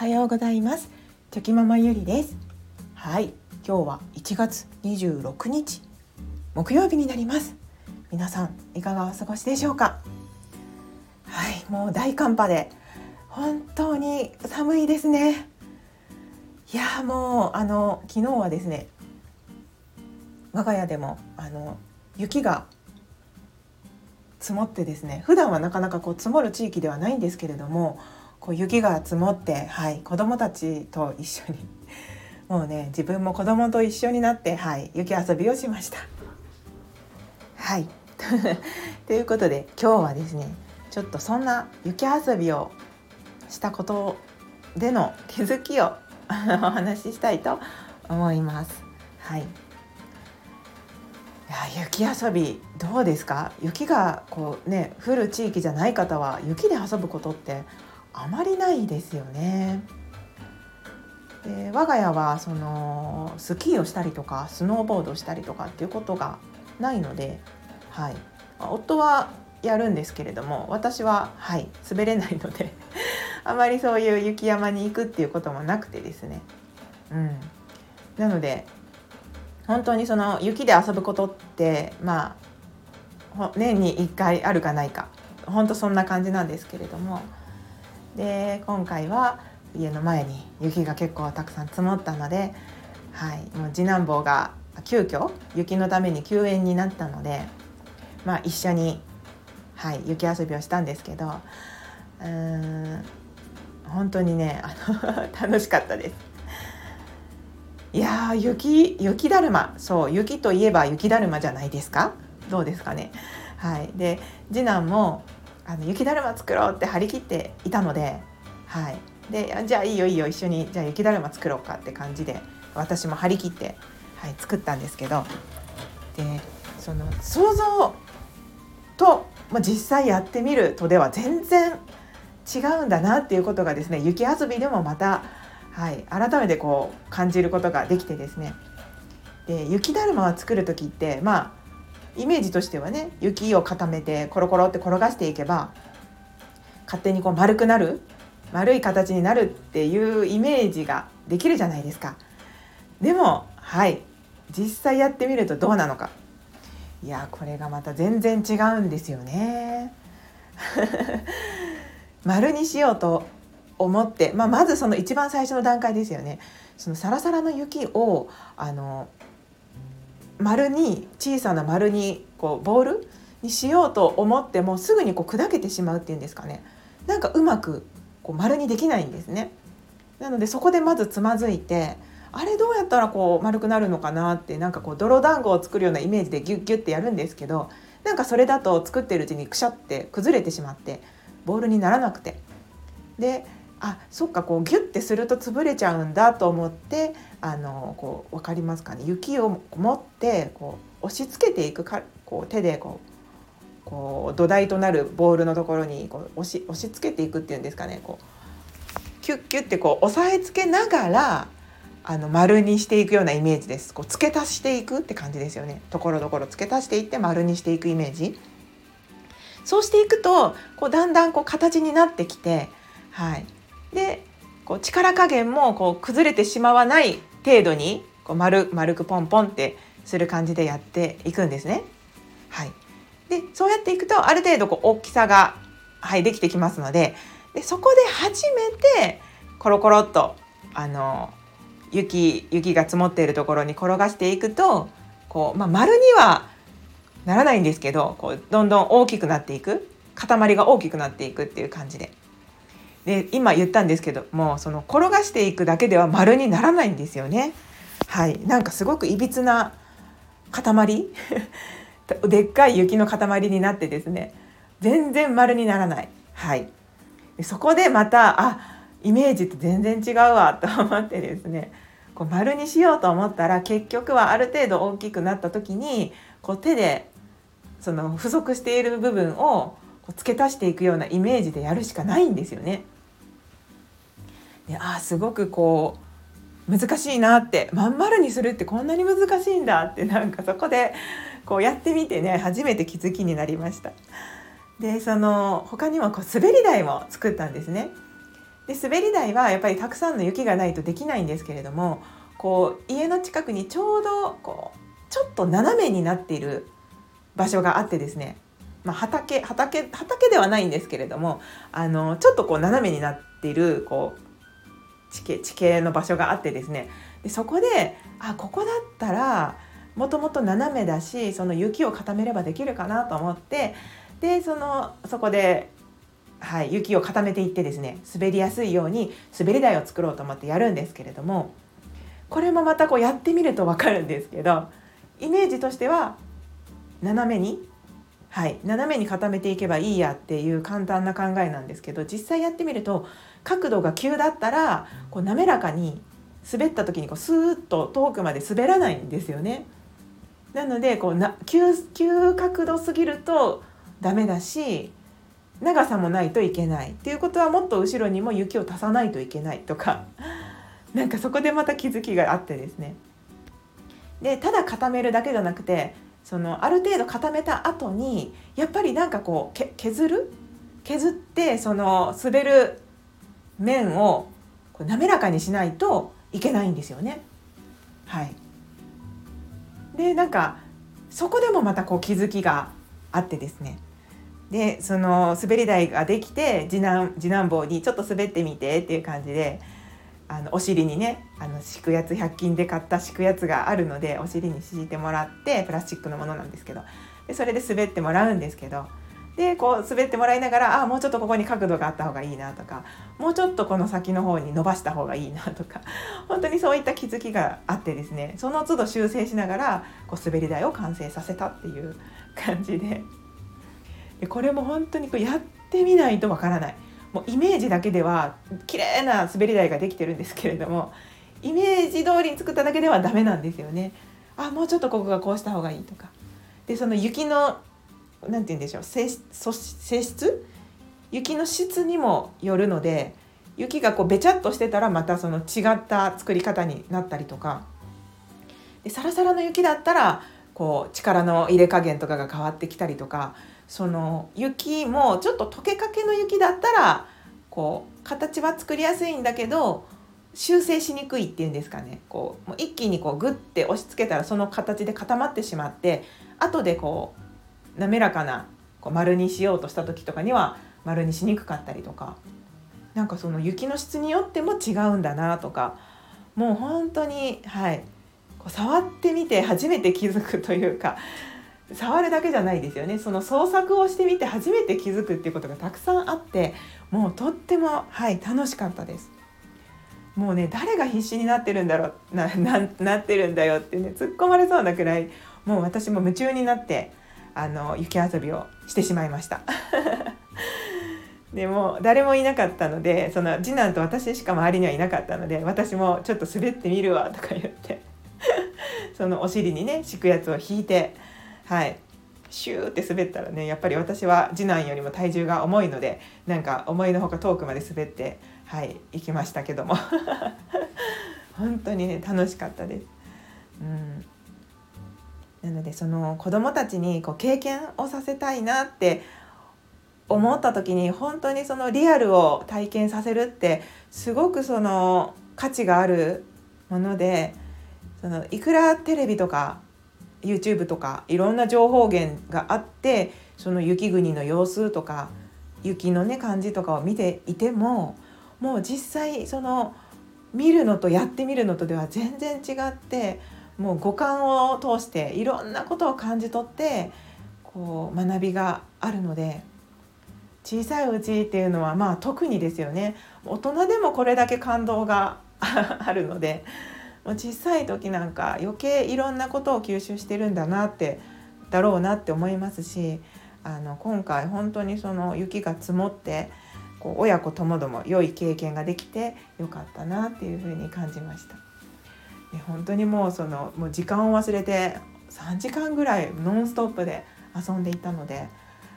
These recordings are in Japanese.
はようございます。チョキママゆりです。はい今日は1月26日木曜日になります。皆さんいかがお過ごしでしょうか？はいもう大寒波で本当に寒いですね。いやもうあの昨日はですね我が家でもあの雪が積もってですね普段はなかなかこう積もる地域ではないんですけれどもこう雪が積もって、はい、子どもたちと一緒に もうね自分も子どもと一緒になって、はい、雪遊びをしました。はい ということで今日はですねちょっとそんな雪遊びをしたことでの気づきを お話ししたいと思います。はいいや雪遊びどうですか？雪がこうね降る地域じゃない方は雪で遊ぶことってあまりないですよね。で我が家はそのスキーをしたりとかスノーボードをしたりとかっていうことがないので、はい、夫はやるんですけれども私は、はい、滑れないので あまりそういう雪山に行くっていうこともなくてですね、うん、なので本当にその雪で遊ぶことってまあ年に1回あるかないか本当そんな感じなんですけれどもで今回は家の前に雪が結構たくさん積もったので、はい、もう次男坊が急遽雪のために休園になったので、まあ、一緒に、はい、雪遊びをしたんですけどうーん本当にねあの 楽しかったです。いや雪雪だるまそう雪といえば雪だるまじゃないですか？どうですかね？はい、で次男もあの雪だるま作ろうって張り切っていたので、はい、でじゃあいいよいいよ一緒にじゃあ雪だるま作ろうかって感じで私も張り切って、はい、作ったんですけどでその想像と、まあ、実際やってみるとでは全然違うんだなっていうことがですね雪遊びでもまた、はい、改めてこう感じることができてですね。で雪だるまを作る時ってまあイメージとしてはね雪を固めてコロコロって転がしていけば勝手にこう丸くなる丸い形になるっていうイメージができるじゃないですか。でもはい実際やってみるとどうなのかいやこれがまた全然違うんですよね。丸にしようと思って、まあ、まずその一番最初の段階ですよね。そのサラサラの雪をあの丸に小さな丸にこうボールにしようと思ってもすぐにこう砕けてしまうっていうんですかねなんかうまくこう丸にできないんですね。なのでそこでまずつまずいてあれどうやったらこう丸くなるのかなってなんかこう泥団子を作るようなイメージでギュッギュッてやるんですけどなんかそれだと作ってるうちにくしゃって崩れてしまってボールにならなくてであそっかこうギュッてすると潰れちゃうんだと思ってあのこう分かりますかね？雪を持ってこう押し付けていくかこう手でこうこう土台となるボールのところにこう押し押し付けていくっていうんですかね？こうキュッキュッてこう押さえつけながらあの丸にしていくようなイメージです。こう付け足していくって感じですよね。ところどころ付け足していって丸にしていくイメージ。そうしていくとこうだんだんこう形になってきて、はい。でこう力加減もこう崩れてしまわない程度にこう丸丸くポンポンってする感じでやっていくんですね。はい、でそうやっていくとある程度こう大きさが、はい、できてきますのででそこで初めてコロコロっとあの雪雪が積もっているところに転がしていくとこう、まあ、丸にはならないんですけどこうどんどん大きくなっていく。塊が大きくなっていくっていう感じで。で今言ったんですけどもその転がしていくだけでは丸にならないんですよね。はいなんかすごくいびつな塊 でっかい雪の塊になってですね全然丸にならない。はいそこでまたあイメージって全然違うわと思ってですねこう丸にしようと思ったら結局はある程度大きくなった時にこう手でその付属している部分を付け足していくようなイメージでやるしかないんですよね。であすごくこう難しいなってまん丸にするってこんなに難しいんだってなんかそこでこうやってみてね初めて気づきになりました。でその他にもこう滑り台も作ったんですね。で滑り台はやっぱりたくさんの雪がないとできないんですけれどもこう家の近くにちょうどこうちょっと斜めになっている場所があってですね、まあ、畑畑畑ではないんですけれどもあのちょっとこう斜めになっているこう地形地形の場所があってですね。でそこであここだったらもともと斜めだしその雪を固めればできるかなと思ってでそのそこで、はい、雪を固めていってですね滑りやすいように滑り台を作ろうと思ってやるんですけれどもこれもまたこうやってみると分かるんですけどイメージとしては斜めにはい。斜めに固めていけばいいやっていう簡単な考えなんですけど実際やってみると角度が急だったらこう滑らかに滑った時にこうスーッと遠くまで滑らないんですよね。なのでこうな急急角度すぎるとダメだし長さもないといけない。っていうことはもっと後ろにも雪を足さないといけないとか なんかそこでまた気づきがあってですね。でただ固めるだけじゃなくてそのある程度固めた後にやっぱりなんかこう削る？削ってその滑る面を滑らかにしないといけないんですよね。はい、でなんかそこでもまたこう気づきがあってですね。でその滑り台ができて次男次男坊にちょっと滑ってみてっていう感じであのお尻にねあの敷くやつ100均で買った敷くやつがあるのでお尻に敷いてもらってプラスチックのものなんですけど。でそれで滑ってもらうんですけど。でこう滑ってもらいながらあもうちょっとここに角度があった方がいいなとかもうちょっとこの先の方に伸ばした方がいいなとか 本当にそういった気づきがあってですね。その都度修正しながらこう滑り台を完成させたっていう感じで。でこれも本当にこうやってみないとわからない。もうイメージだけでは綺麗な滑り台ができてるんですけれどもイメージ通りに作っただけではダメなんですよね。あもうちょっとここがこうした方がいいとか。でその雪の何て言うんでしょう性質？雪の質にもよるので雪がこうべちゃっとしてたらまたその違った作り方になったりとか。でサラサラの雪だったらこう力の入れ加減とかが変わってきたりとか。その雪もちょっと溶けかけの雪だったらこう形は作りやすいんだけど修正しにくいっていうんですかね。こうもう一気にこうグッて押し付けたらその形で固まってしまって後でこう滑らかなこう丸にしようとした時とかには丸にしにくかったりとか。なんかその雪の質によっても違うんだなとかもう本当にはい。こう触ってみて初めて気づくというか触るだけじゃないですよねその創作をしてみて初めて気づくっていうことがたくさんあってもうとってもはい楽しかったです。もうね誰が必死になってるんだろうななってるんだよってね突っ込まれそうなくらいもう私も夢中になってあの雪遊びをしてしまいました でも誰もいなかったのでその次男と私しか周りにはいなかったので私もちょっと滑ってみるわとか言って そのお尻にね敷くやつを引いてはい。シューって滑ったらねやっぱり私は次男よりも体重が重いのでなんか思いのほか遠くまで滑ってはい行きましたけども。本当にね楽しかったです。うん。なのでその子どもたちにこう経験をさせたいなって思った時に本当にそのリアルを体験させるってすごくその価値があるものでそのいくらテレビとか YouTube とかいろんな情報源があってその雪国の様子とか雪のね感じとかを見ていてももう実際その見るのとやってみるのとでは全然違ってもう五感を通していろんなことを感じ取ってこう学びがあるので小さいうちっていうのはまあ特にですよね。大人でもこれだけ感動が あるのでもう小さい時なんか余計いろんなことを吸収してるんだなってだろうなって思いますしあの今回本当にその雪が積もってこう親子ともども良い経験ができてよかったなっていうふうに感じました。本当にもうそのもう時間を忘れて3時間ぐらいノンストップで遊んでいたので、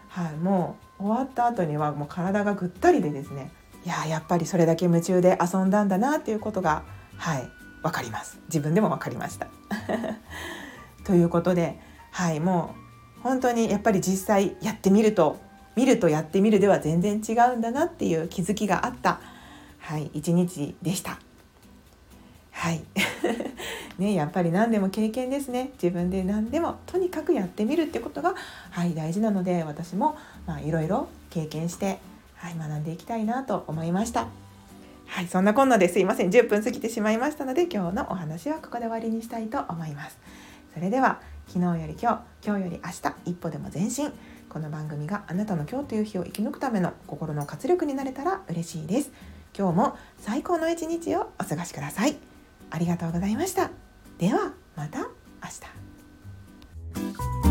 はい、もう終わった後にはもう体がぐったりでですねいややっぱりそれだけ夢中で遊んだんだなっていうことがはい分かります。自分でも分かりました。ということではいもう本当にやっぱり実際やってみると見るとやってみるでは全然違うんだなっていう気づきがあったはい一日でした。はい。ねやっぱり何でも経験ですね。自分で何でもとにかくやってみるってことがはい大事なので私もいろいろ経験してはい学んでいきたいなと思いました。はいそんなこんなですいません。10分過ぎてしまいましたので今日のお話はここで終わりにしたいと思います。それでは昨日より今日今日より明日一歩でも前進。この番組があなたの今日という日を生き抜くための心の活力になれたら嬉しいです。今日も最高の一日をお過ごしください。ありがとうございました。ではまた明日。